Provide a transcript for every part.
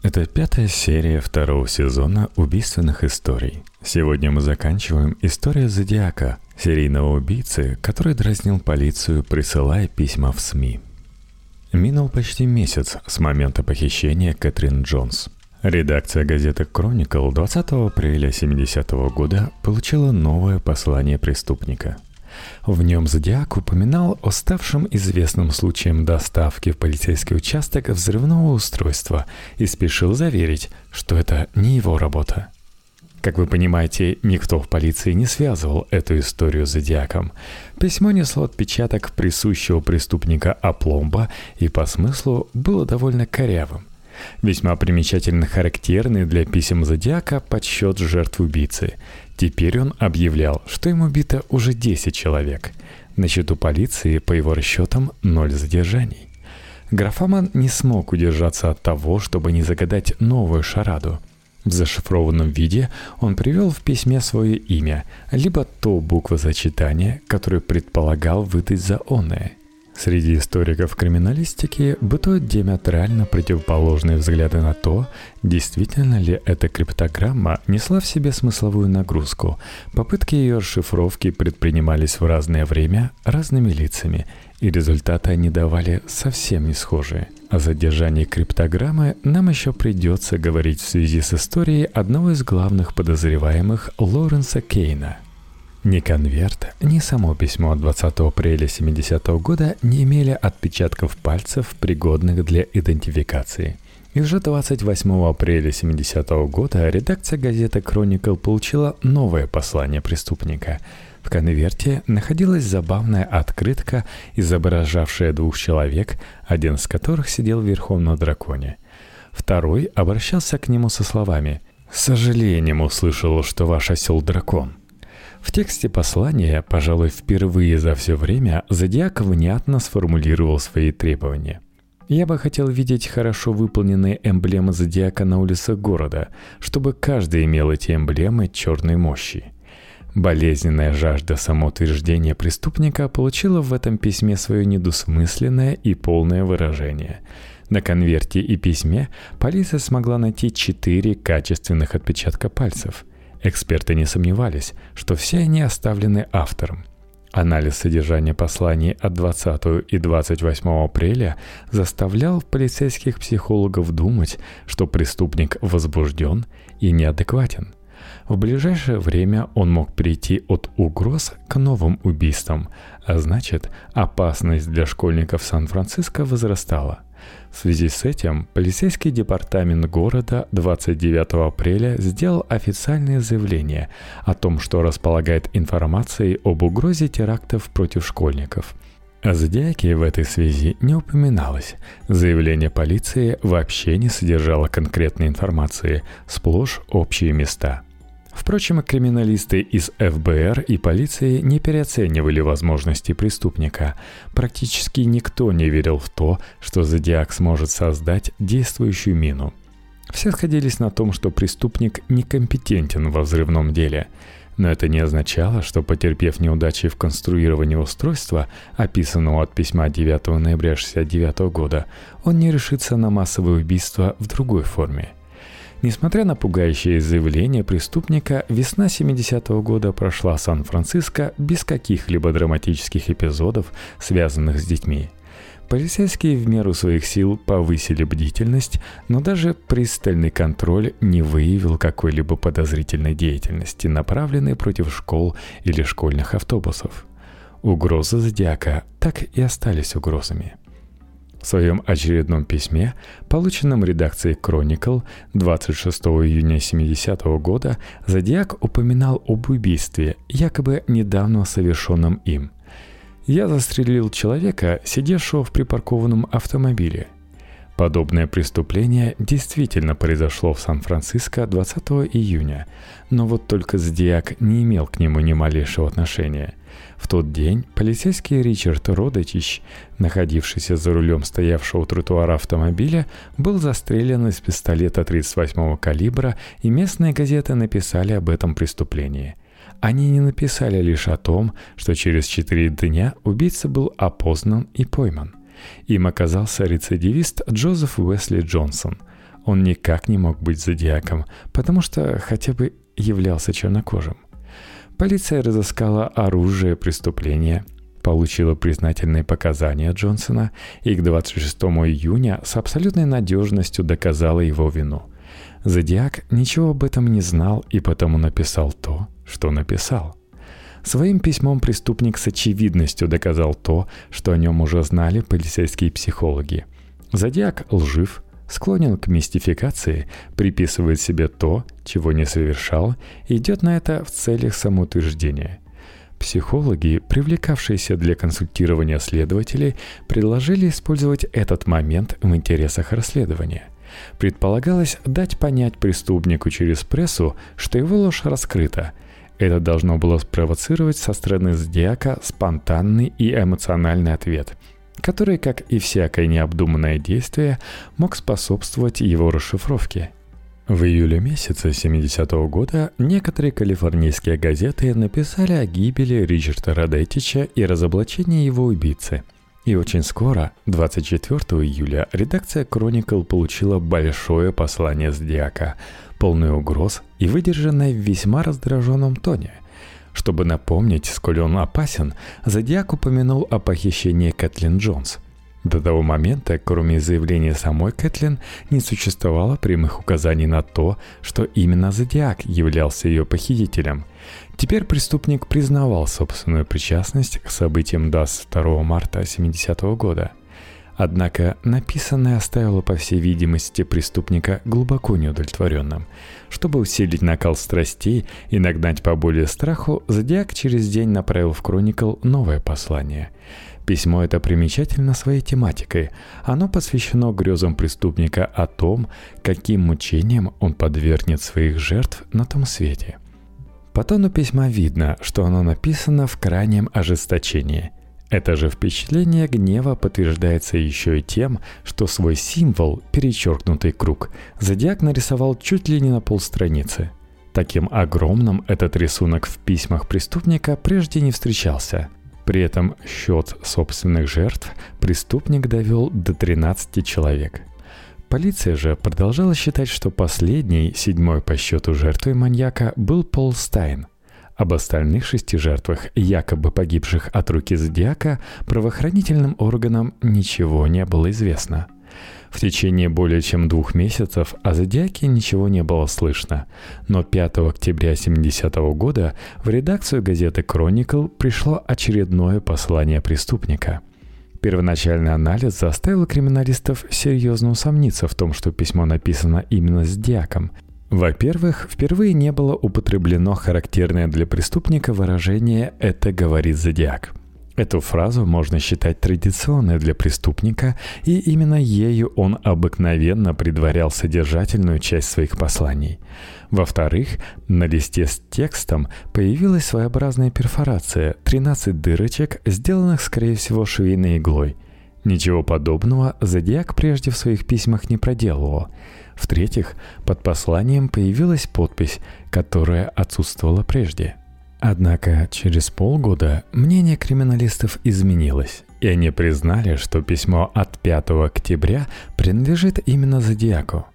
Это пятая серия второго сезона убийственных историй. Сегодня мы заканчиваем историю Зодиака, серийного убийцы, который дразнил полицию, присылая письма в СМИ. Минул почти месяц с момента похищения Кэтрин Джонс. Редакция газеты Chronicle 20 апреля 70 -го года получила новое послание преступника – в нем Зодиак упоминал о ставшем известным случаем доставки в полицейский участок взрывного устройства и спешил заверить, что это не его работа. Как вы понимаете, никто в полиции не связывал эту историю с Зодиаком. Письмо несло отпечаток присущего преступника опломба и по смыслу было довольно корявым. Весьма примечательно характерный для писем Зодиака подсчет жертв убийцы. Теперь он объявлял, что им убито уже 10 человек. На счету полиции, по его расчетам, ноль задержаний. Графоман не смог удержаться от того, чтобы не загадать новую шараду. В зашифрованном виде он привел в письме свое имя, либо то буквозачитание, которое предполагал выдать за оное. Среди историков криминалистики бытуют диаметрально противоположные взгляды на то, действительно ли эта криптограмма несла в себе смысловую нагрузку. Попытки ее расшифровки предпринимались в разное время разными лицами, и результаты они давали совсем не схожие. О задержании криптограммы нам еще придется говорить в связи с историей одного из главных подозреваемых Лоренса Кейна – ни конверт, ни само письмо 20 апреля 70 -го года не имели отпечатков пальцев, пригодных для идентификации. И уже 28 апреля 70 -го года редакция газеты Chronicle получила новое послание преступника. В конверте находилась забавная открытка, изображавшая двух человек, один из которых сидел верхом на драконе. Второй обращался к нему со словами «С сожалением услышал, что ваш осел дракон». В тексте послания, пожалуй, впервые за все время Зодиак внятно сформулировал свои требования. Я бы хотел видеть хорошо выполненные эмблемы Зодиака на улицах города, чтобы каждый имел эти эмблемы черной мощи. Болезненная жажда самоутверждения преступника получила в этом письме свое недосмысленное и полное выражение. На конверте и письме полиция смогла найти четыре качественных отпечатка пальцев – Эксперты не сомневались, что все они оставлены автором. Анализ содержания посланий от 20 и 28 апреля заставлял полицейских психологов думать, что преступник возбужден и неадекватен. В ближайшее время он мог перейти от угроз к новым убийствам, а значит, опасность для школьников Сан-Франциско возрастала – в связи с этим полицейский департамент города 29 апреля сделал официальное заявление о том, что располагает информацией об угрозе терактов против школьников. О зодиаке в этой связи не упоминалось. Заявление полиции вообще не содержало конкретной информации, сплошь общие места – Впрочем, криминалисты из ФБР и полиции не переоценивали возможности преступника. Практически никто не верил в то, что Зодиак сможет создать действующую мину. Все сходились на том, что преступник некомпетентен во взрывном деле. Но это не означало, что потерпев неудачи в конструировании устройства, описанного от письма 9 ноября 1969 года, он не решится на массовое убийство в другой форме – Несмотря на пугающее заявление преступника, весна 70-го года прошла Сан-Франциско без каких-либо драматических эпизодов, связанных с детьми. Полицейские в меру своих сил повысили бдительность, но даже пристальный контроль не выявил какой-либо подозрительной деятельности, направленной против школ или школьных автобусов. Угрозы Зодиака так и остались угрозами – в своем очередном письме, полученном редакцией Chronicle 26 июня 70 -го года, Зодиак упоминал об убийстве, якобы недавно совершенном им. «Я застрелил человека, сидевшего в припаркованном автомобиле», Подобное преступление действительно произошло в Сан-Франциско 20 июня, но вот только Зодиак не имел к нему ни малейшего отношения. В тот день полицейский Ричард Родотич, находившийся за рулем стоявшего у тротуара автомобиля, был застрелен из пистолета 38-го калибра, и местные газеты написали об этом преступлении. Они не написали лишь о том, что через четыре дня убийца был опознан и пойман. Им оказался рецидивист Джозеф Уэсли Джонсон. он никак не мог быть зодиаком, потому что хотя бы являлся чернокожим. Полиция разыскала оружие преступления, получила признательные показания Джонсона и к 26 июня с абсолютной надежностью доказала его вину. Зодиак ничего об этом не знал и потому написал то, что написал. Своим письмом преступник с очевидностью доказал то, что о нем уже знали полицейские психологи. Зодиак лжив, склонен к мистификации, приписывает себе то, чего не совершал, и идет на это в целях самоутверждения. Психологи, привлекавшиеся для консультирования следователей, предложили использовать этот момент в интересах расследования. Предполагалось дать понять преступнику через прессу, что его ложь раскрыта. Это должно было спровоцировать со стороны зодиака спонтанный и эмоциональный ответ – который, как и всякое необдуманное действие, мог способствовать его расшифровке. В июле месяца 70-го года некоторые калифорнийские газеты написали о гибели Ричарда Радетича и разоблачении его убийцы. И очень скоро, 24 июля, редакция Chronicle получила большое послание Зодиака, полное угроз и выдержанное в весьма раздраженном тоне – чтобы напомнить, сколь он опасен, Зодиак упомянул о похищении Кэтлин Джонс. До того момента, кроме заявления самой Кэтлин, не существовало прямых указаний на то, что именно Зодиак являлся ее похитителем. Теперь преступник признавал собственную причастность к событиям 22 марта 70 -го года – Однако написанное оставило, по всей видимости, преступника глубоко неудовлетворенным. Чтобы усилить накал страстей и нагнать поболее страху, Зодиак через день направил в Кроникл новое послание. Письмо это примечательно своей тематикой. Оно посвящено грезам преступника о том, каким мучениям он подвергнет своих жертв на том свете. По тону письма видно, что оно написано в крайнем ожесточении – это же впечатление гнева подтверждается еще и тем, что свой символ, перечеркнутый круг, зодиак нарисовал чуть ли не на полстраницы. Таким огромным этот рисунок в письмах преступника прежде не встречался. При этом счет собственных жертв преступник довел до 13 человек. Полиция же продолжала считать, что последний, седьмой по счету жертвой маньяка, был Пол Стайн – об остальных шести жертвах, якобы погибших от руки зодиака, правоохранительным органам ничего не было известно. В течение более чем двух месяцев о зодиаке ничего не было слышно, но 5 октября 70 -го года в редакцию газеты «Кроникл» пришло очередное послание преступника – Первоначальный анализ заставил криминалистов серьезно усомниться в том, что письмо написано именно с Диаком, во-первых, впервые не было употреблено характерное для преступника выражение «это говорит зодиак». Эту фразу можно считать традиционной для преступника, и именно ею он обыкновенно предварял содержательную часть своих посланий. Во-вторых, на листе с текстом появилась своеобразная перфорация, 13 дырочек, сделанных, скорее всего, швейной иглой. Ничего подобного Зодиак прежде в своих письмах не проделывал – в-третьих, под посланием появилась подпись, которая отсутствовала прежде. Однако через полгода мнение криминалистов изменилось, и они признали, что письмо от 5 октября принадлежит именно Зодиаку.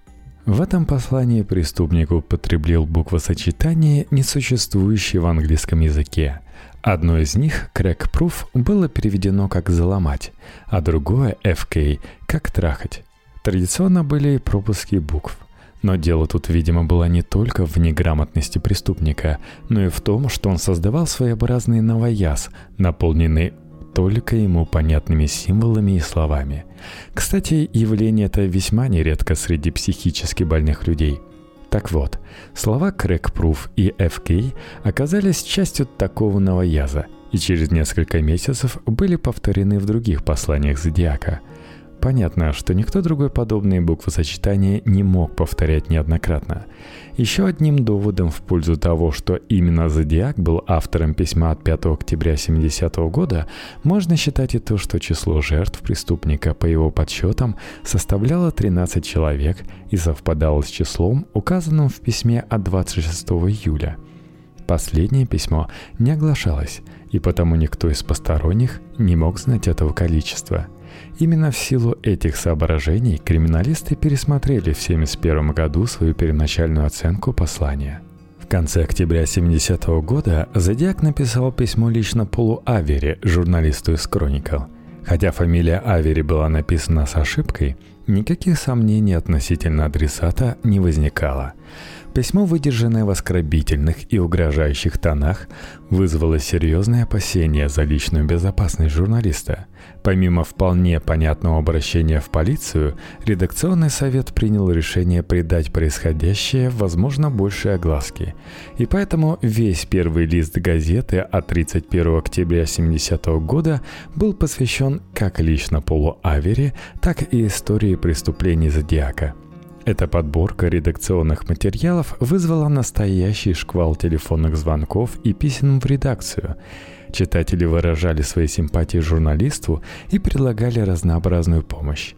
В этом послании преступник употребил буквосочетание, несуществующее в английском языке. Одно из них, crack proof, было переведено как «заломать», а другое, FK, как «трахать». Традиционно были и пропуски букв. Но дело тут, видимо, было не только в неграмотности преступника, но и в том, что он создавал своеобразный новояз, наполненный только ему понятными символами и словами. Кстати, явление это весьма нередко среди психически больных людей. Так вот, слова «crack-proof» и «FK» оказались частью такого новояза и через несколько месяцев были повторены в других посланиях Зодиака – Понятно, что никто другой подобные буквосочетания не мог повторять неоднократно. Еще одним доводом в пользу того, что именно Зодиак был автором письма от 5 октября 70 -го года, можно считать и то, что число жертв преступника, по его подсчетам, составляло 13 человек и совпадало с числом, указанным в письме от 26 июля. Последнее письмо не оглашалось, и потому никто из посторонних не мог знать этого количества – Именно в силу этих соображений криминалисты пересмотрели в 1971 году свою первоначальную оценку послания. В конце октября 70 -го года Зодиак написал письмо лично Полу Авери, журналисту из «Кроникл». Хотя фамилия Авери была написана с ошибкой, никаких сомнений относительно адресата не возникало – Письмо, выдержанное в оскорбительных и угрожающих тонах, вызвало серьезные опасения за личную безопасность журналиста. Помимо вполне понятного обращения в полицию, редакционный совет принял решение придать происходящее, возможно, большей огласки. И поэтому весь первый лист газеты от 31 октября 70 года был посвящен как лично Полу Авери, так и истории преступлений Зодиака – эта подборка редакционных материалов вызвала настоящий шквал телефонных звонков и писем в редакцию. Читатели выражали свои симпатии журналисту и предлагали разнообразную помощь.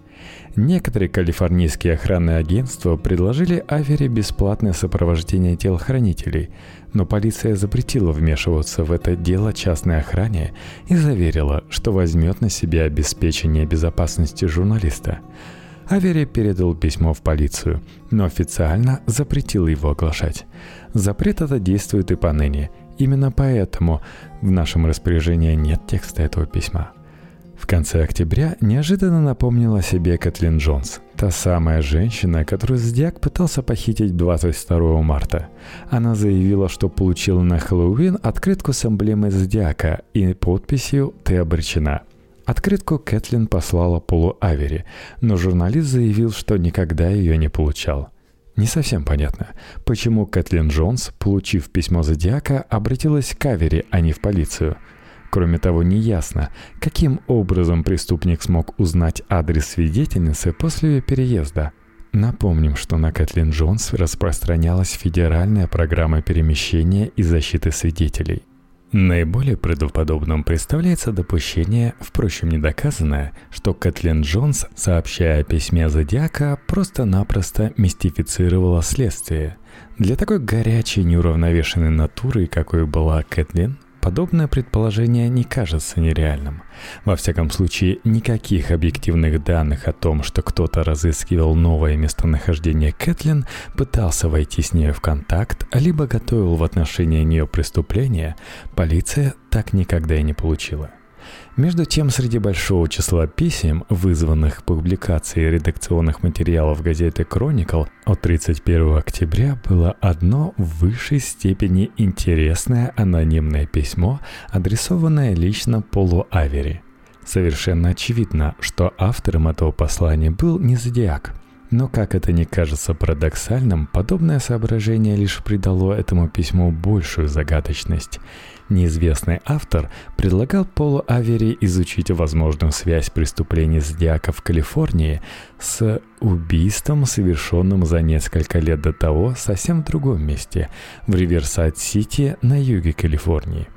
Некоторые калифорнийские охранные агентства предложили Авере бесплатное сопровождение телохранителей, но полиция запретила вмешиваться в это дело частной охране и заверила, что возьмет на себя обеспечение безопасности журналиста – Авери передал письмо в полицию, но официально запретил его оглашать. Запрет это действует и поныне. Именно поэтому в нашем распоряжении нет текста этого письма. В конце октября неожиданно напомнила себе Кэтлин Джонс, та самая женщина, которую Зодиак пытался похитить 22 марта. Она заявила, что получила на Хэллоуин открытку с эмблемой Зодиака и подписью «Ты обречена». Открытку Кэтлин послала Полу Авери, но журналист заявил, что никогда ее не получал. Не совсем понятно, почему Кэтлин Джонс, получив письмо Зодиака, обратилась к Авери, а не в полицию. Кроме того, неясно, каким образом преступник смог узнать адрес свидетельницы после ее переезда. Напомним, что на Кэтлин Джонс распространялась федеральная программа перемещения и защиты свидетелей – Наиболее правдоподобным представляется допущение, впрочем недоказанное, что Кэтлин Джонс, сообщая о письме Зодиака, просто-напросто мистифицировала следствие. Для такой горячей, неуравновешенной натуры, какой была Кэтлин, Подобное предположение не кажется нереальным. Во всяком случае, никаких объективных данных о том, что кто-то разыскивал новое местонахождение Кэтлин, пытался войти с ней в контакт, либо готовил в отношении нее преступление, полиция так никогда и не получила. Между тем, среди большого числа писем, вызванных публикацией редакционных материалов газеты «Кроникл» от 31 октября было одно в высшей степени интересное анонимное письмо, адресованное лично Полу Авери. Совершенно очевидно, что автором этого послания был не Зодиак – но как это не кажется парадоксальным, подобное соображение лишь придало этому письму большую загадочность. Неизвестный автор предлагал Полу Авери изучить возможную связь преступлений Зодиака в Калифорнии с убийством, совершенным за несколько лет до того совсем в другом месте, в Риверсайд-Сити на юге Калифорнии.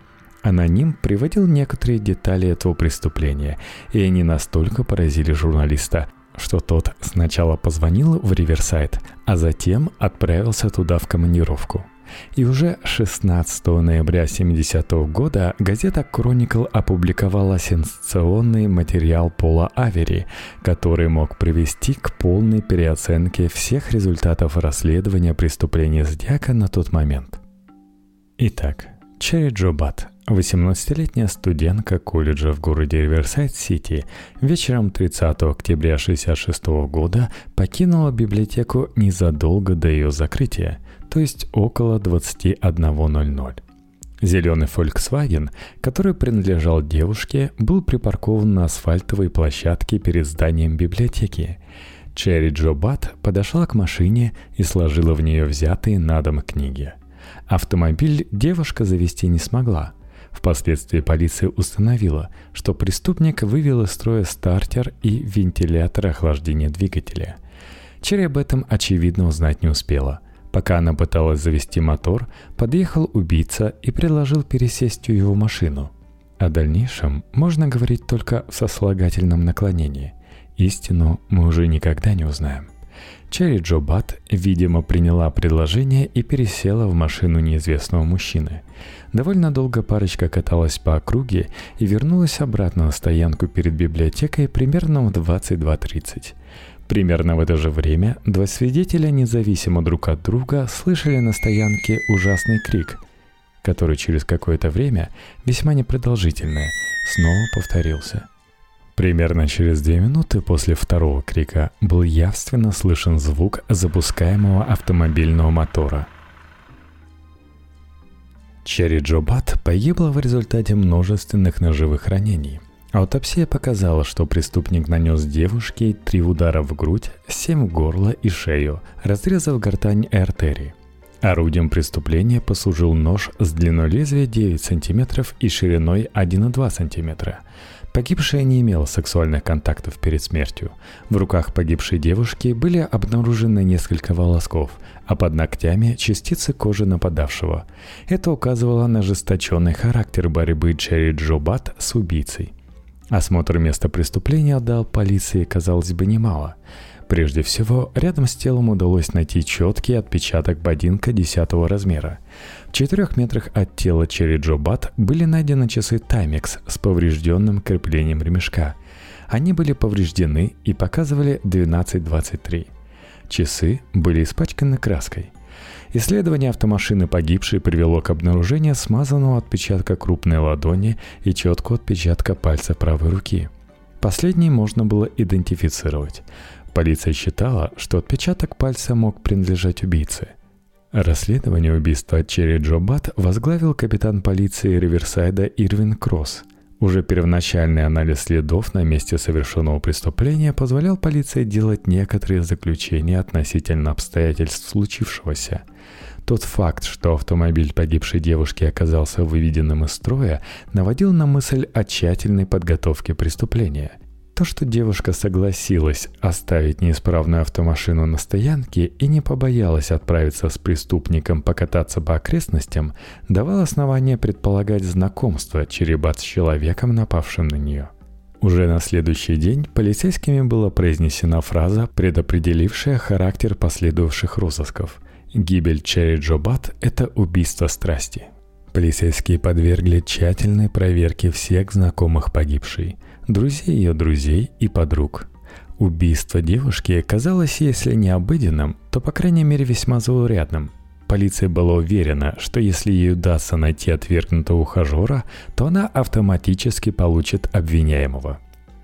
Аноним приводил некоторые детали этого преступления, и они настолько поразили журналиста, что тот сначала позвонил в Риверсайд, а затем отправился туда в командировку – и уже 16 ноября 70 -го года газета Chronicle опубликовала сенсационный материал Пола Авери, который мог привести к полной переоценке всех результатов расследования преступления Зодиака на тот момент. Итак, Чери Джо Бейтс, 18-летняя студентка колледжа в городе Риверсайд-Сити, вечером 30 октября 1966 года покинула библиотеку незадолго до ее закрытия – то есть около 21.00. Зеленый Volkswagen, который принадлежал девушке, был припаркован на асфальтовой площадке перед зданием библиотеки. Чери Джо Бейтс подошла к машине и сложила в нее взятые на дом книги. Автомобиль девушка завести не смогла. Впоследствии полиция установила, что преступник вывел из строя стартер и вентилятор охлаждения двигателя. Черри об этом очевидно узнать не успела – Пока она пыталась завести мотор, подъехал убийца и предложил пересесть в его машину. О дальнейшем можно говорить только в сослагательном наклонении. Истину мы уже никогда не узнаем. Черри Джо Бат, видимо, приняла предложение и пересела в машину неизвестного мужчины. Довольно долго парочка каталась по округе и вернулась обратно на стоянку перед библиотекой примерно в 22.30. Примерно в это же время два свидетеля, независимо друг от друга, слышали на стоянке ужасный крик, который через какое-то время, весьма непродолжительное, снова повторился – Примерно через две минуты после второго крика был явственно слышен звук запускаемого автомобильного мотора. Черри Джобат погибла в результате множественных ножевых ранений. Аутопсия показала, что преступник нанес девушке три удара в грудь, семь в горло и шею, разрезав гортань и артерии. Орудием преступления послужил нож с длиной лезвия 9 см и шириной 1,2 см. Погибшая не имела сексуальных контактов перед смертью. В руках погибшей девушки были обнаружены несколько волосков, а под ногтями частицы кожи нападавшего. Это указывало на ожесточенный характер борьбы Джерри Джобат с убийцей. Осмотр места преступления дал полиции, казалось бы, немало – Прежде всего, рядом с телом удалось найти четкий отпечаток ботинка 10 размера. В четырех метрах от тела Черри Джо Бат были найдены часы Timex с поврежденным креплением ремешка. Они были повреждены и показывали 12.23. Часы были испачканы краской. Исследование автомашины погибшей привело к обнаружению смазанного отпечатка крупной ладони и четкого отпечатка пальца правой руки. Последний можно было идентифицировать. Полиция считала, что отпечаток пальца мог принадлежать убийце. Расследование убийства Черри Джобат возглавил капитан полиции Риверсайда Ирвин Кросс. Уже первоначальный анализ следов на месте совершенного преступления позволял полиции делать некоторые заключения относительно обстоятельств случившегося. Тот факт, что автомобиль погибшей девушки оказался выведенным из строя, наводил на мысль о тщательной подготовке преступления – то, что девушка согласилась оставить неисправную автомашину на стоянке и не побоялась отправиться с преступником покататься по окрестностям, давало основание предполагать знакомство Черебат с человеком, напавшим на нее. Уже на следующий день полицейскими была произнесена фраза, предопределившая характер последовавших розысков. «Гибель Черри Джобат – это убийство страсти». Полицейские подвергли тщательной проверке всех знакомых погибшей – друзей ее друзей и подруг. Убийство девушки казалось, если не обыденным, то, по крайней мере, весьма заурядным. Полиция была уверена, что если ей удастся найти отвергнутого ухажера, то она автоматически получит обвиняемого.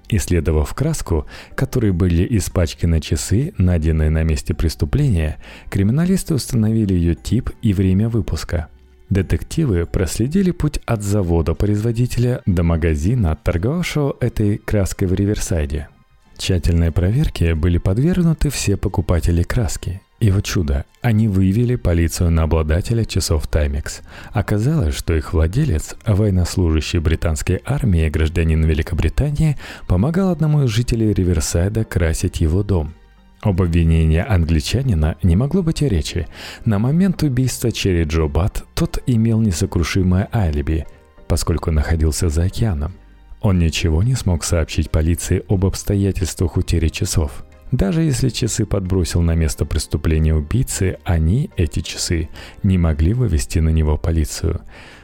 Исследовав краску, которой были испачканы часы, найденные на месте преступления, криминалисты установили ее тип и время выпуска – Детективы проследили путь от завода-производителя до магазина, торговавшего этой краской в Риверсайде. Тщательной проверке были подвергнуты все покупатели краски. И вот чудо, они выявили полицию на обладателя часов Timex. Оказалось, что их владелец, военнослужащий британской армии, гражданин Великобритании, помогал одному из жителей Риверсайда красить его дом – об обвинении англичанина не могло быть и речи. На момент убийства Черри Джо Бат тот имел несокрушимое алиби, поскольку находился за океаном. Он ничего не смог сообщить полиции об обстоятельствах утери часов. Даже если часы подбросил на место преступления убийцы, они, эти часы, не могли вывести на него полицию.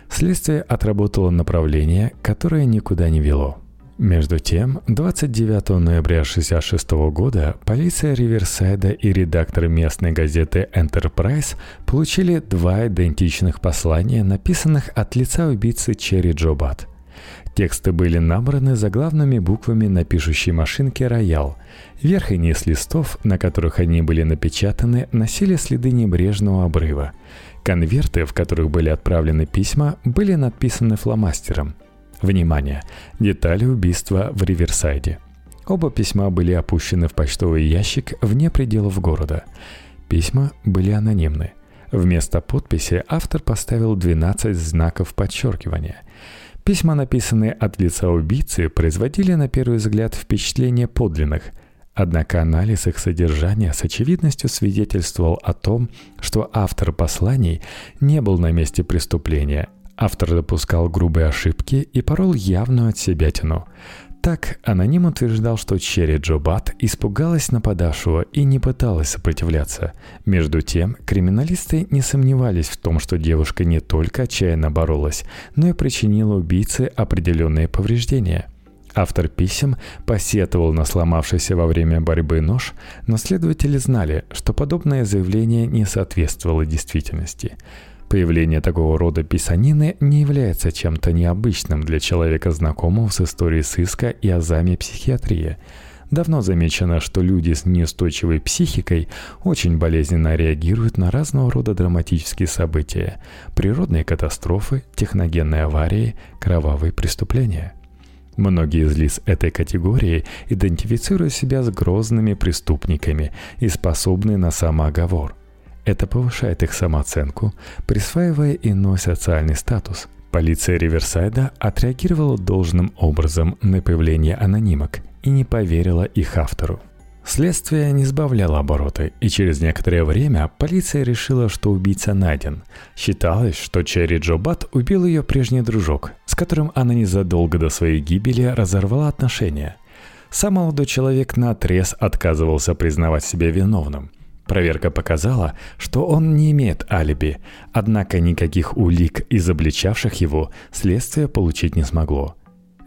Следствие отработало направление, которое никуда не вело. Между тем, 29 ноября 1966 года полиция Риверсайда и редактор местной газеты Enterprise получили два идентичных послания, написанных от лица убийцы Черри Джобат. Тексты были набраны заглавными буквами на пишущей машинке «Роял». Верх и низ листов, на которых они были напечатаны, носили следы небрежного обрыва. Конверты, в которых были отправлены письма, были надписаны фломастером – Внимание! Детали убийства в Риверсайде. Оба письма были опущены в почтовый ящик вне пределов города. Письма были анонимны. Вместо подписи автор поставил 12 знаков подчеркивания. Письма, написанные от лица убийцы, производили на первый взгляд впечатление подлинных, Однако анализ их содержания с очевидностью свидетельствовал о том, что автор посланий не был на месте преступления Автор допускал грубые ошибки и порол явную от себя тяну. Так, аноним утверждал, что Черри Джо испугалась нападавшего и не пыталась сопротивляться. Между тем, криминалисты не сомневались в том, что девушка не только отчаянно боролась, но и причинила убийце определенные повреждения. Автор писем посетовал на сломавшийся во время борьбы нож, но следователи знали, что подобное заявление не соответствовало действительности – Появление такого рода писанины не является чем-то необычным для человека, знакомого с историей сыска и азами психиатрии. Давно замечено, что люди с неустойчивой психикой очень болезненно реагируют на разного рода драматические события – природные катастрофы, техногенные аварии, кровавые преступления – Многие из лиц этой категории идентифицируют себя с грозными преступниками и способны на самооговор. Это повышает их самооценку, присваивая иной социальный статус. Полиция Риверсайда отреагировала должным образом на появление анонимок и не поверила их автору. Следствие не сбавляло обороты, и через некоторое время полиция решила, что убийца найден. Считалось, что Черри Джо Бат убил ее прежний дружок, с которым она незадолго до своей гибели разорвала отношения. Сам молодой человек на отрез отказывался признавать себя виновным – Проверка показала, что он не имеет алиби, однако никаких улик, изобличавших его, следствие получить не смогло.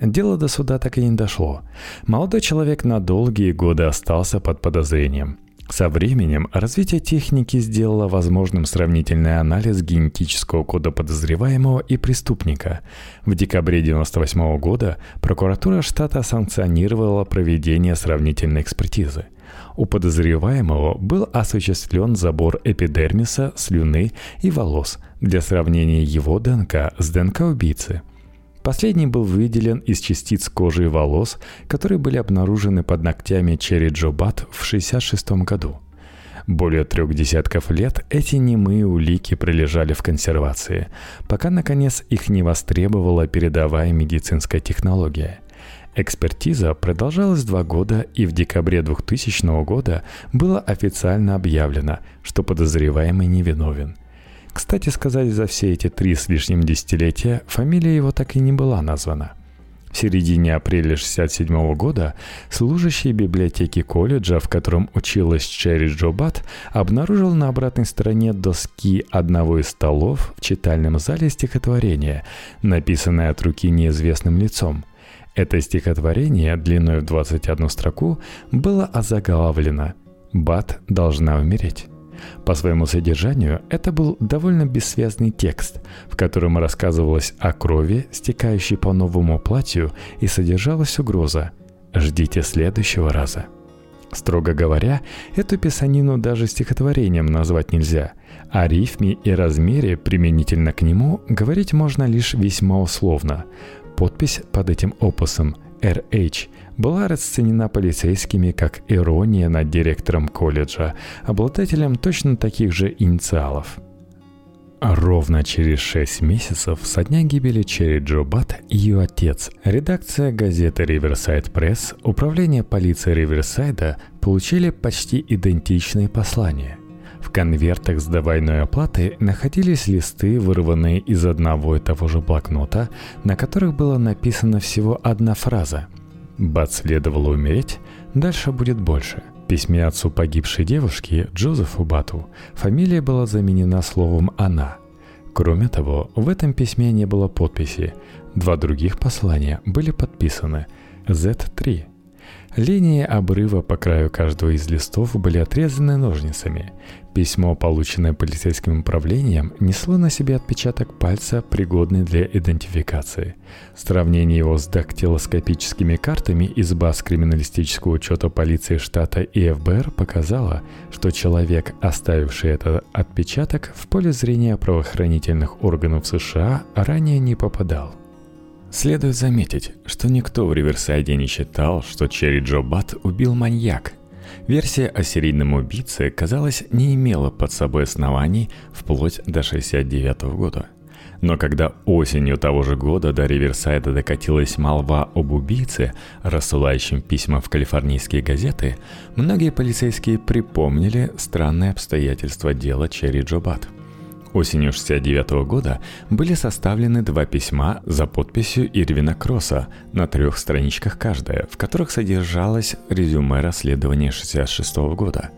Дело до суда так и не дошло. Молодой человек на долгие годы остался под подозрением. Со временем развитие техники сделало возможным сравнительный анализ генетического кода подозреваемого и преступника. В декабре 1998 года прокуратура штата санкционировала проведение сравнительной экспертизы. У подозреваемого был осуществлен забор эпидермиса, слюны и волос для сравнения его ДНК с ДНК убийцы. Последний был выделен из частиц кожи и волос, которые были обнаружены под ногтями Черри Джо Бат в 1966 году. Более трех десятков лет эти немые улики пролежали в консервации, пока, наконец, их не востребовала передовая медицинская технология. Экспертиза продолжалась два года, и в декабре 2000 года было официально объявлено, что подозреваемый невиновен. Кстати сказать, за все эти три с лишним десятилетия фамилия его так и не была названа. В середине апреля 1967 года служащий библиотеки колледжа, в котором училась Черри Джобат, обнаружил на обратной стороне доски одного из столов в читальном зале стихотворение, написанное от руки неизвестным лицом – это стихотворение длиной в 21 строку было озаглавлено «Бат должна умереть». По своему содержанию это был довольно бессвязный текст, в котором рассказывалось о крови, стекающей по новому платью, и содержалась угроза «Ждите следующего раза». Строго говоря, эту писанину даже стихотворением назвать нельзя. О рифме и размере применительно к нему говорить можно лишь весьма условно. Подпись под этим опусом RH была расценена полицейскими как ирония над директором колледжа, обладателем точно таких же инициалов. Ровно через шесть месяцев со дня гибели Черри Джо Бат ее отец, редакция газеты Riverside Press, управление полиции Риверсайда получили почти идентичные послания. В конвертах с двойной оплаты находились листы, вырванные из одного и того же блокнота, на которых была написана всего одна фраза. «Бат следовало умереть, дальше будет больше». В письме отцу погибшей девушки, Джозефу Бату, фамилия была заменена словом «она». Кроме того, в этом письме не было подписи. Два других послания были подписаны Z3 Линии обрыва по краю каждого из листов были отрезаны ножницами. Письмо, полученное полицейским управлением, несло на себе отпечаток пальца, пригодный для идентификации. Сравнение его с дактилоскопическими картами из баз криминалистического учета полиции штата и ФБР показало, что человек, оставивший этот отпечаток, в поле зрения правоохранительных органов США ранее не попадал – Следует заметить, что никто в Риверсайде не считал, что Черри Джо Бат убил маньяк. Версия о серийном убийце, казалось, не имела под собой оснований вплоть до 69 года. Но когда осенью того же года до Риверсайда докатилась молва об убийце, рассылающем письма в калифорнийские газеты, многие полицейские припомнили странные обстоятельства дела Черри Джобат – Осенью 1969 года были составлены два письма за подписью Ирвина Кросса на трех страничках каждое, в которых содержалось резюме расследования 1966 года.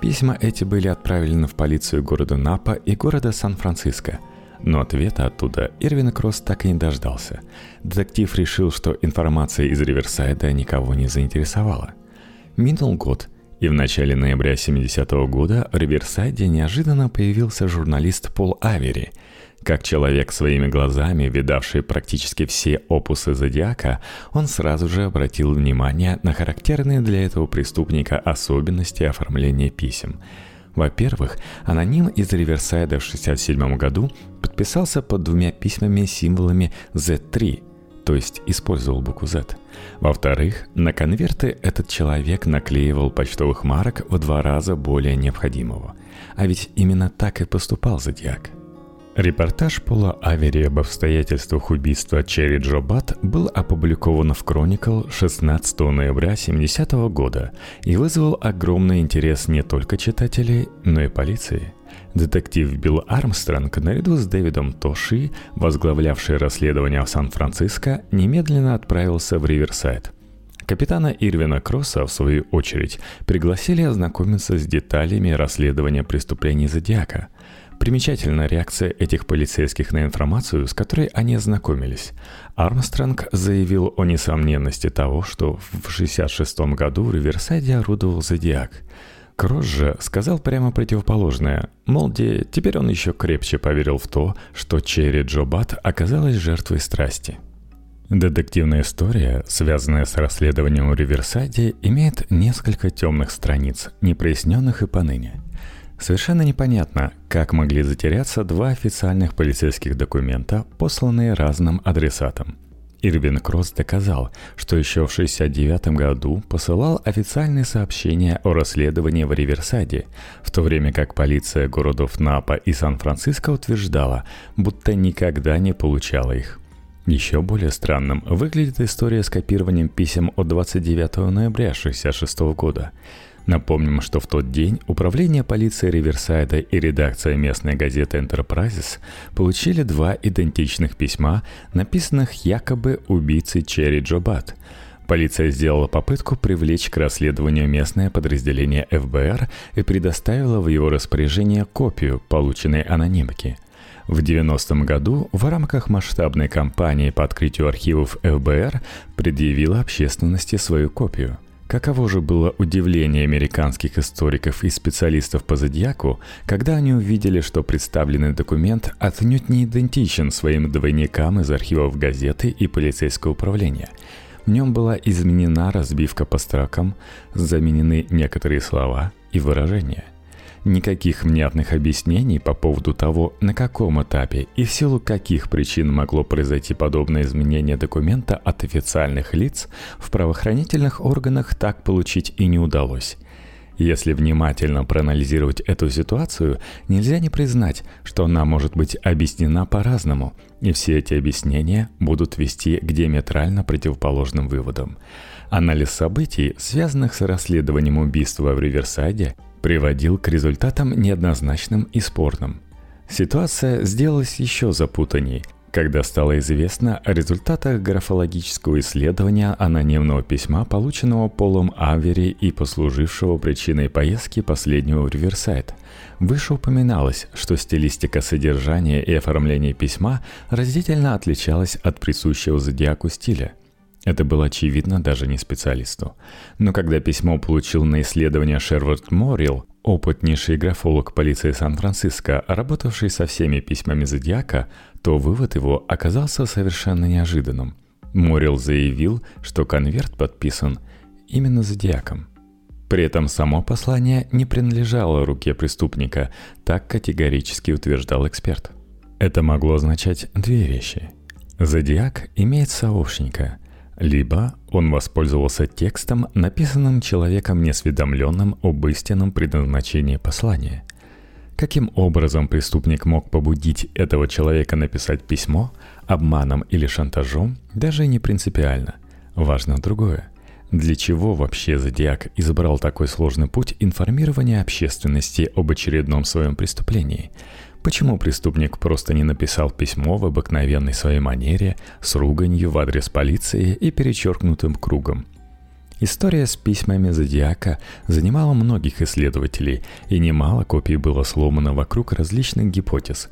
Письма эти были отправлены в полицию города Напа и города Сан-Франциско. Но ответа оттуда Ирвин Кросс так и не дождался. Детектив решил, что информация из Риверсайда никого не заинтересовала. Минул год – и в начале ноября 70-го года в Риверсайде неожиданно появился журналист Пол Авери. Как человек своими глазами, видавший практически все опусы Зодиака, он сразу же обратил внимание на характерные для этого преступника особенности оформления писем. Во-первых, аноним из Риверсайда в 67 году подписался под двумя письмами символами Z3 – то есть использовал букву Z. Во-вторых, на конверты этот человек наклеивал почтовых марок в два раза более необходимого. А ведь именно так и поступал Зодиак. Репортаж Пола Авери об обстоятельствах убийства Черри Джобат был опубликован в Chronicle 16 ноября 70 года и вызвал огромный интерес не только читателей, но и полиции – Детектив Билл Армстронг наряду с Дэвидом Тоши, возглавлявший расследование в Сан-Франциско, немедленно отправился в Риверсайд. Капитана Ирвина Кросса, в свою очередь, пригласили ознакомиться с деталями расследования преступлений Зодиака. Примечательна реакция этих полицейских на информацию, с которой они ознакомились. Армстронг заявил о несомненности того, что в 1966 году в Риверсайде орудовал Зодиак – Кросс же сказал прямо противоположное. Мол, где теперь он еще крепче поверил в то, что Черри Джо Бат оказалась жертвой страсти. Детективная история, связанная с расследованием в Риверсайде, имеет несколько темных страниц, непроясненных и поныне. Совершенно непонятно, как могли затеряться два официальных полицейских документа, посланные разным адресатам – Ирвин Кросс доказал, что еще в 1969 году посылал официальные сообщения о расследовании в Риверсайде, в то время как полиция городов Напа и Сан-Франциско утверждала, будто никогда не получала их. Еще более странным выглядит история с копированием писем от 29 ноября 1966 года – Напомним, что в тот день Управление полиции Риверсайда и редакция местной газеты Enterprises получили два идентичных письма, написанных якобы убийцей Черри Джобат. Полиция сделала попытку привлечь к расследованию местное подразделение ФБР и предоставила в его распоряжение копию полученной анонимки – в 90-м году в рамках масштабной кампании по открытию архивов ФБР предъявила общественности свою копию. Каково же было удивление американских историков и специалистов по зодиаку, когда они увидели, что представленный документ отнюдь не идентичен своим двойникам из архивов газеты и полицейского управления. В нем была изменена разбивка по строкам, заменены некоторые слова и выражения – Никаких внятных объяснений по поводу того, на каком этапе и в силу каких причин могло произойти подобное изменение документа от официальных лиц в правоохранительных органах так получить и не удалось. Если внимательно проанализировать эту ситуацию, нельзя не признать, что она может быть объяснена по-разному, и все эти объяснения будут вести к диаметрально противоположным выводам. Анализ событий, связанных с расследованием убийства в Риверсайде, приводил к результатам неоднозначным и спорным. Ситуация сделалась еще запутанней, когда стало известно о результатах графологического исследования анонимного письма, полученного Полом Авери и послужившего причиной поездки последнего в Риверсайд. Выше упоминалось, что стилистика содержания и оформления письма разительно отличалась от присущего зодиаку стиля – это было очевидно даже не специалисту. Но когда письмо получил на исследование Шервард Моррил, опытнейший графолог полиции Сан-Франциско, работавший со всеми письмами Зодиака, то вывод его оказался совершенно неожиданным. Моррил заявил, что конверт подписан именно Зодиаком. При этом само послание не принадлежало руке преступника, так категорически утверждал эксперт. Это могло означать две вещи. Зодиак имеет сообщника – либо он воспользовался текстом, написанным человеком, неосведомленным об истинном предназначении послания. Каким образом преступник мог побудить этого человека написать письмо, обманом или шантажом, даже не принципиально. Важно другое. Для чего вообще Зодиак избрал такой сложный путь информирования общественности об очередном своем преступлении – Почему преступник просто не написал письмо в обыкновенной своей манере с руганью в адрес полиции и перечеркнутым кругом? История с письмами Зодиака занимала многих исследователей, и немало копий было сломано вокруг различных гипотез.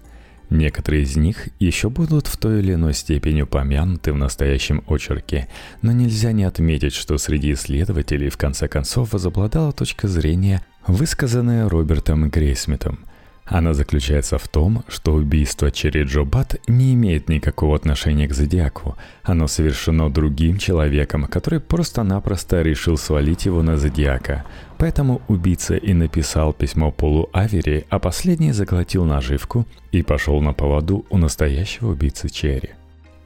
Некоторые из них еще будут в той или иной степени упомянуты в настоящем очерке, но нельзя не отметить, что среди исследователей в конце концов возобладала точка зрения, высказанная Робертом Грейсмитом – она заключается в том, что убийство Черри Джо Бат не имеет никакого отношения к Зодиаку. Оно совершено другим человеком, который просто-напросто решил свалить его на Зодиака. Поэтому убийца и написал письмо Полу Авери, а последний заглотил наживку и пошел на поводу у настоящего убийцы Черри.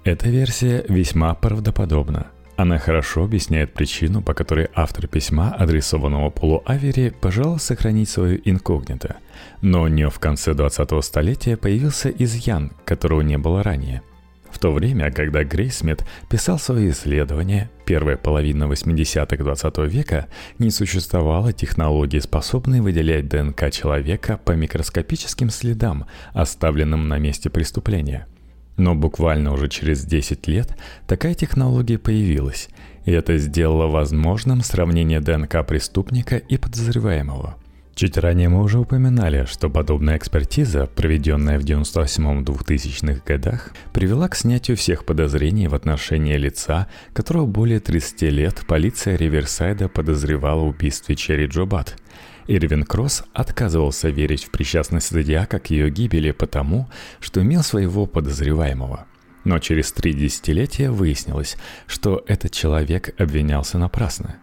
Эта версия весьма правдоподобна – она хорошо объясняет причину, по которой автор письма, адресованного Полу Авери, пожелал сохранить свое инкогнито. Но у нее в конце 20-го столетия появился изъян, которого не было ранее. В то время, когда Грейсмит писал свои исследования, первая половина 80-х 20 века, не существовало технологии, способной выделять ДНК человека по микроскопическим следам, оставленным на месте преступления – но буквально уже через 10 лет такая технология появилась, и это сделало возможным сравнение ДНК преступника и подозреваемого. Чуть ранее мы уже упоминали, что подобная экспертиза, проведенная в 98-2000-х годах, привела к снятию всех подозрений в отношении лица, которого более 30 лет полиция Риверсайда подозревала в убийстве Черри Джобат – Ирвин Кросс отказывался верить в причастность Зодиака к ее гибели потому, что имел своего подозреваемого. Но через три десятилетия выяснилось, что этот человек обвинялся напрасно.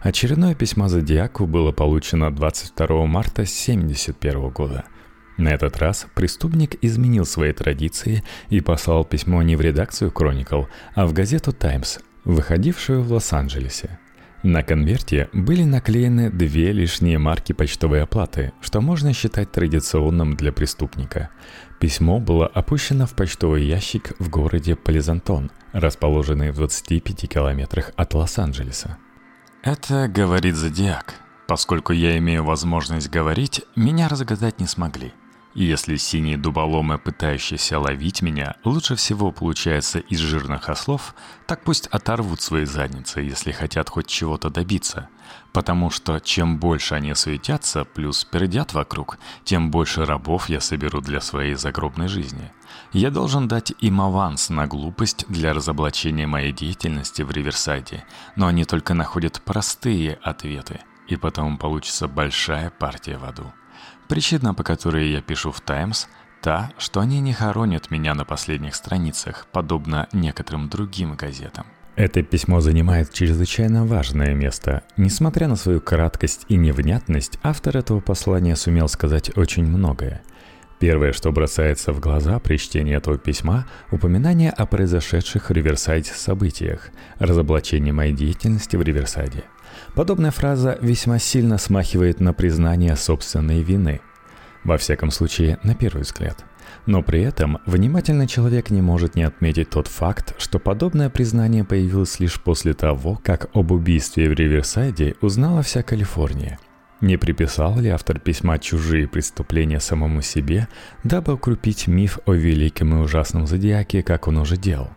Очередное письмо Зодиаку было получено 22 марта 1971 года. На этот раз преступник изменил свои традиции и послал письмо не в редакцию «Кроникл», а в газету «Таймс», выходившую в Лос-Анджелесе. На конверте были наклеены две лишние марки почтовой оплаты, что можно считать традиционным для преступника. Письмо было опущено в почтовый ящик в городе Полизантон, расположенный в 25 километрах от Лос-Анджелеса. Это говорит Зодиак. Поскольку я имею возможность говорить, меня разгадать не смогли – если синие дуболомы, пытающиеся ловить меня, лучше всего получается из жирных ослов, так пусть оторвут свои задницы, если хотят хоть чего-то добиться. Потому что чем больше они суетятся, плюс пердят вокруг, тем больше рабов я соберу для своей загробной жизни. Я должен дать им аванс на глупость для разоблачения моей деятельности в Риверсайде, но они только находят простые ответы, и потом получится большая партия в аду. Причина, по которой я пишу в «Таймс», та, что они не хоронят меня на последних страницах, подобно некоторым другим газетам. Это письмо занимает чрезвычайно важное место. Несмотря на свою краткость и невнятность, автор этого послания сумел сказать очень многое. Первое, что бросается в глаза при чтении этого письма – упоминание о произошедших в Риверсайде событиях, разоблачении моей деятельности в Риверсайде – Подобная фраза весьма сильно смахивает на признание собственной вины. Во всяком случае, на первый взгляд. Но при этом внимательный человек не может не отметить тот факт, что подобное признание появилось лишь после того, как об убийстве в Риверсайде узнала вся Калифорния. Не приписал ли автор письма чужие преступления самому себе, дабы укрепить миф о великом и ужасном зодиаке, как он уже делал?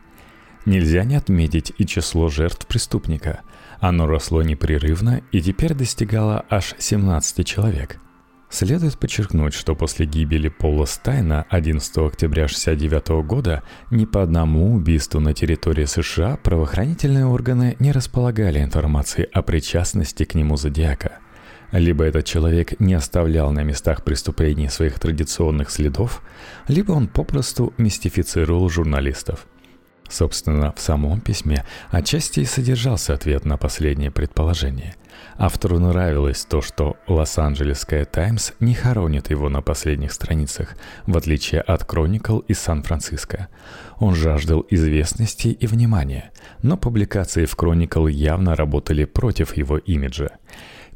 Нельзя не отметить и число жертв преступника – оно росло непрерывно и теперь достигало аж 17 человек. Следует подчеркнуть, что после гибели Пола Стайна 11 октября 1969 года ни по одному убийству на территории США правоохранительные органы не располагали информацией о причастности к нему Зодиака. Либо этот человек не оставлял на местах преступлений своих традиционных следов, либо он попросту мистифицировал журналистов – Собственно, в самом письме отчасти и содержался ответ на последнее предположение. Автору нравилось то, что Лос-Анджелесская Таймс не хоронит его на последних страницах, в отличие от Кроникл из Сан-Франциско. Он жаждал известности и внимания, но публикации в Кроникл явно работали против его имиджа.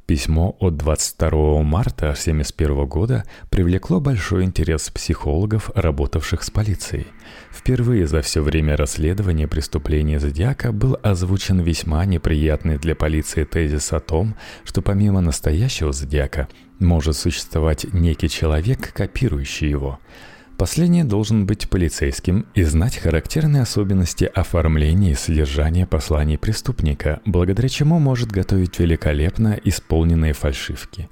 Письмо от 22 марта 1971 года привлекло большой интерес психологов, работавших с полицией. Впервые за все время расследования преступления Зодиака был озвучен весьма неприятный для полиции тезис о том, что помимо настоящего Зодиака, Может существовать некий человек, копирующий его. Последний должен быть полицейским и знать характерные особенности оформления и содержания посланий преступника, благодаря чему может готовить великолепно исполненные фальшивки.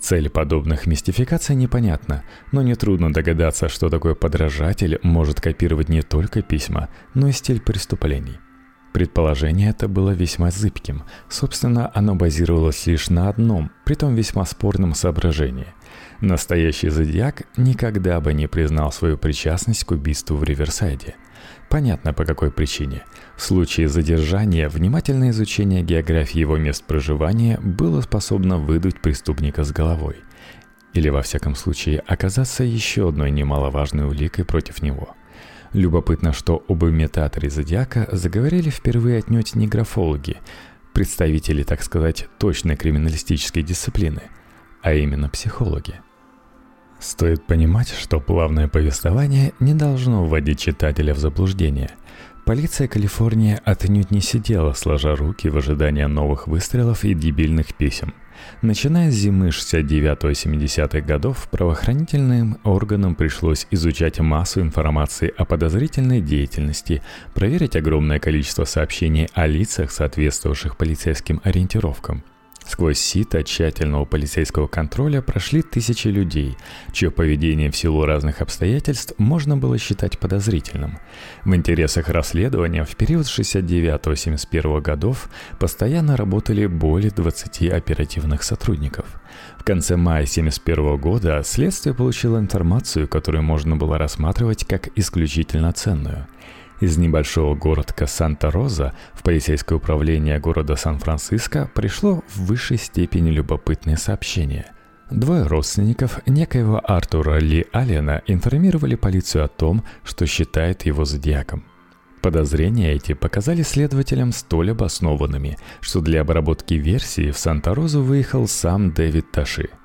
Цель подобных мистификаций непонятна, но нетрудно догадаться, что такой подражатель может копировать не только письма, но и стиль преступлений. Предположение это было весьма зыбким. Собственно, оно базировалось лишь на одном, притом весьма спорном соображении. Настоящий зодиак никогда бы не признал свою причастность к убийству в Риверсайде. Понятно по какой причине. В случае задержания внимательное изучение географии его мест проживания было способно выдуть преступника с головой. Или во всяком случае оказаться еще одной немаловажной уликой против него – Любопытно, что об имитаторе зодиака заговорили впервые отнюдь не графологи, представители, так сказать, точной криминалистической дисциплины, а именно психологи. Стоит понимать, что плавное повествование не должно вводить читателя в заблуждение. Полиция Калифорнии отнюдь не сидела, сложа руки в ожидании новых выстрелов и дебильных писем. Начиная с зимы 69-70-х годов, правоохранительным органам пришлось изучать массу информации о подозрительной деятельности, проверить огромное количество сообщений о лицах, соответствовавших полицейским ориентировкам – Сквозь сито тщательного полицейского контроля прошли тысячи людей, чье поведение в силу разных обстоятельств можно было считать подозрительным. В интересах расследования в период 69-71 годов постоянно работали более 20 оперативных сотрудников. В конце мая 1971 года следствие получило информацию, которую можно было рассматривать как исключительно ценную – из небольшого городка Санта-Роза в полицейское управление города Сан-Франциско пришло в высшей степени любопытное сообщение. Двое родственников некоего Артура Ли Аллена информировали полицию о том, что считают его зодиаком. Подозрения эти показали следователям столь обоснованными, что для обработки версии в Санта-Розу выехал сам Дэвид Таши –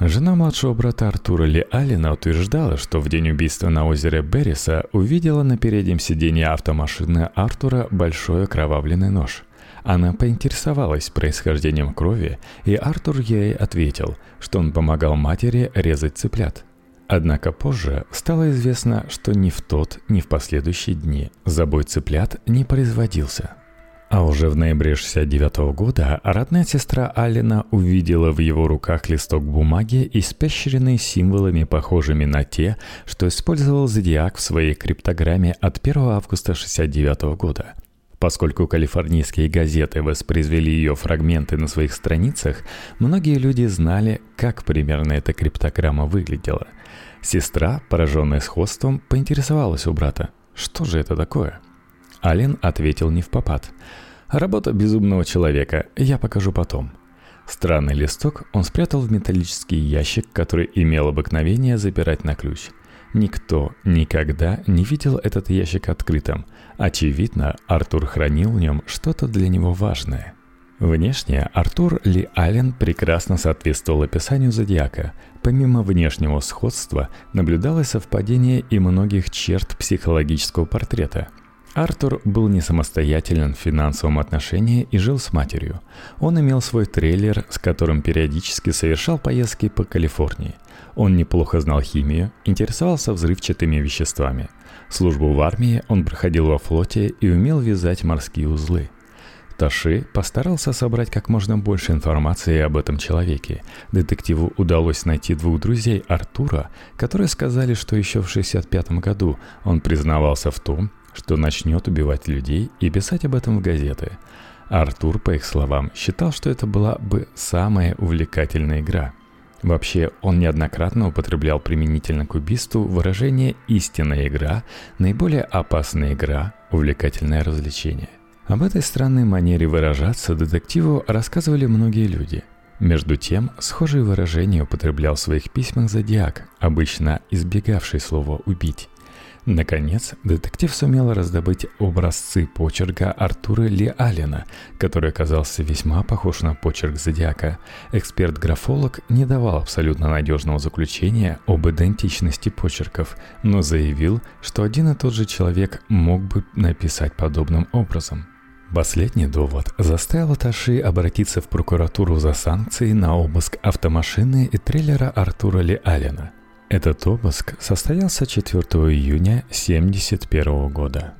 Жена младшего брата Артура Ли Алина утверждала, что в день убийства на озере Берриса увидела на переднем сиденье автомашины Артура большой окровавленный нож. Она поинтересовалась происхождением крови, и Артур ей ответил, что он помогал матери резать цыплят. Однако позже стало известно, что ни в тот, ни в последующие дни забой цыплят не производился. А уже в ноябре 69 года родная сестра Алина увидела в его руках листок бумаги, испещренный символами, похожими на те, что использовал Зодиак в своей криптограмме от 1 августа 69 года. Поскольку калифорнийские газеты воспроизвели ее фрагменты на своих страницах, многие люди знали, как примерно эта криптограмма выглядела. Сестра, пораженная сходством, поинтересовалась у брата, что же это такое – Ален ответил не в попад. «Работа безумного человека, я покажу потом». Странный листок он спрятал в металлический ящик, который имел обыкновение запирать на ключ. Никто никогда не видел этот ящик открытым. Очевидно, Артур хранил в нем что-то для него важное. Внешне Артур Ли Аллен прекрасно соответствовал описанию зодиака. Помимо внешнего сходства, наблюдалось совпадение и многих черт психологического портрета – Артур был не самостоятелен в финансовом отношении и жил с матерью. Он имел свой трейлер, с которым периодически совершал поездки по Калифорнии. Он неплохо знал химию, интересовался взрывчатыми веществами. Службу в армии он проходил во флоте и умел вязать морские узлы. Таши постарался собрать как можно больше информации об этом человеке. Детективу удалось найти двух друзей Артура, которые сказали, что еще в 1965 году он признавался в том, что начнет убивать людей и писать об этом в газеты. Артур, по их словам, считал, что это была бы самая увлекательная игра. Вообще, он неоднократно употреблял применительно к убийству выражение «истинная игра», «наиболее опасная игра», «увлекательное развлечение». Об этой странной манере выражаться детективу рассказывали многие люди. Между тем, схожие выражения употреблял в своих письмах Зодиак, обычно избегавший слова «убить». Наконец, детектив сумел раздобыть образцы почерка Артура Ли Аллена, который оказался весьма похож на почерк Зодиака. Эксперт-графолог не давал абсолютно надежного заключения об идентичности почерков, но заявил, что один и тот же человек мог бы написать подобным образом. Последний довод заставил Таши обратиться в прокуратуру за санкции на обыск автомашины и трейлера Артура Ли Аллена. Этот обыск состоялся 4 июня 1971 года.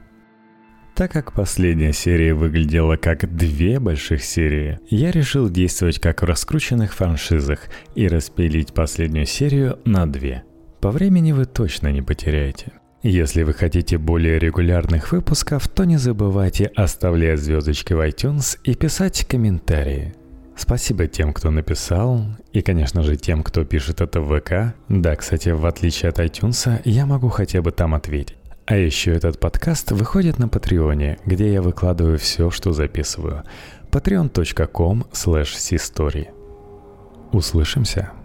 Так как последняя серия выглядела как две больших серии, я решил действовать как в раскрученных франшизах и распилить последнюю серию на две. По времени вы точно не потеряете. Если вы хотите более регулярных выпусков, то не забывайте оставлять звездочки в iTunes и писать комментарии. Спасибо тем, кто написал, и, конечно же, тем, кто пишет это в ВК. Да, кстати, в отличие от iTunes, я могу хотя бы там ответить. А еще этот подкаст выходит на Патреоне, где я выкладываю все, что записываю. patreon.com slash Услышимся!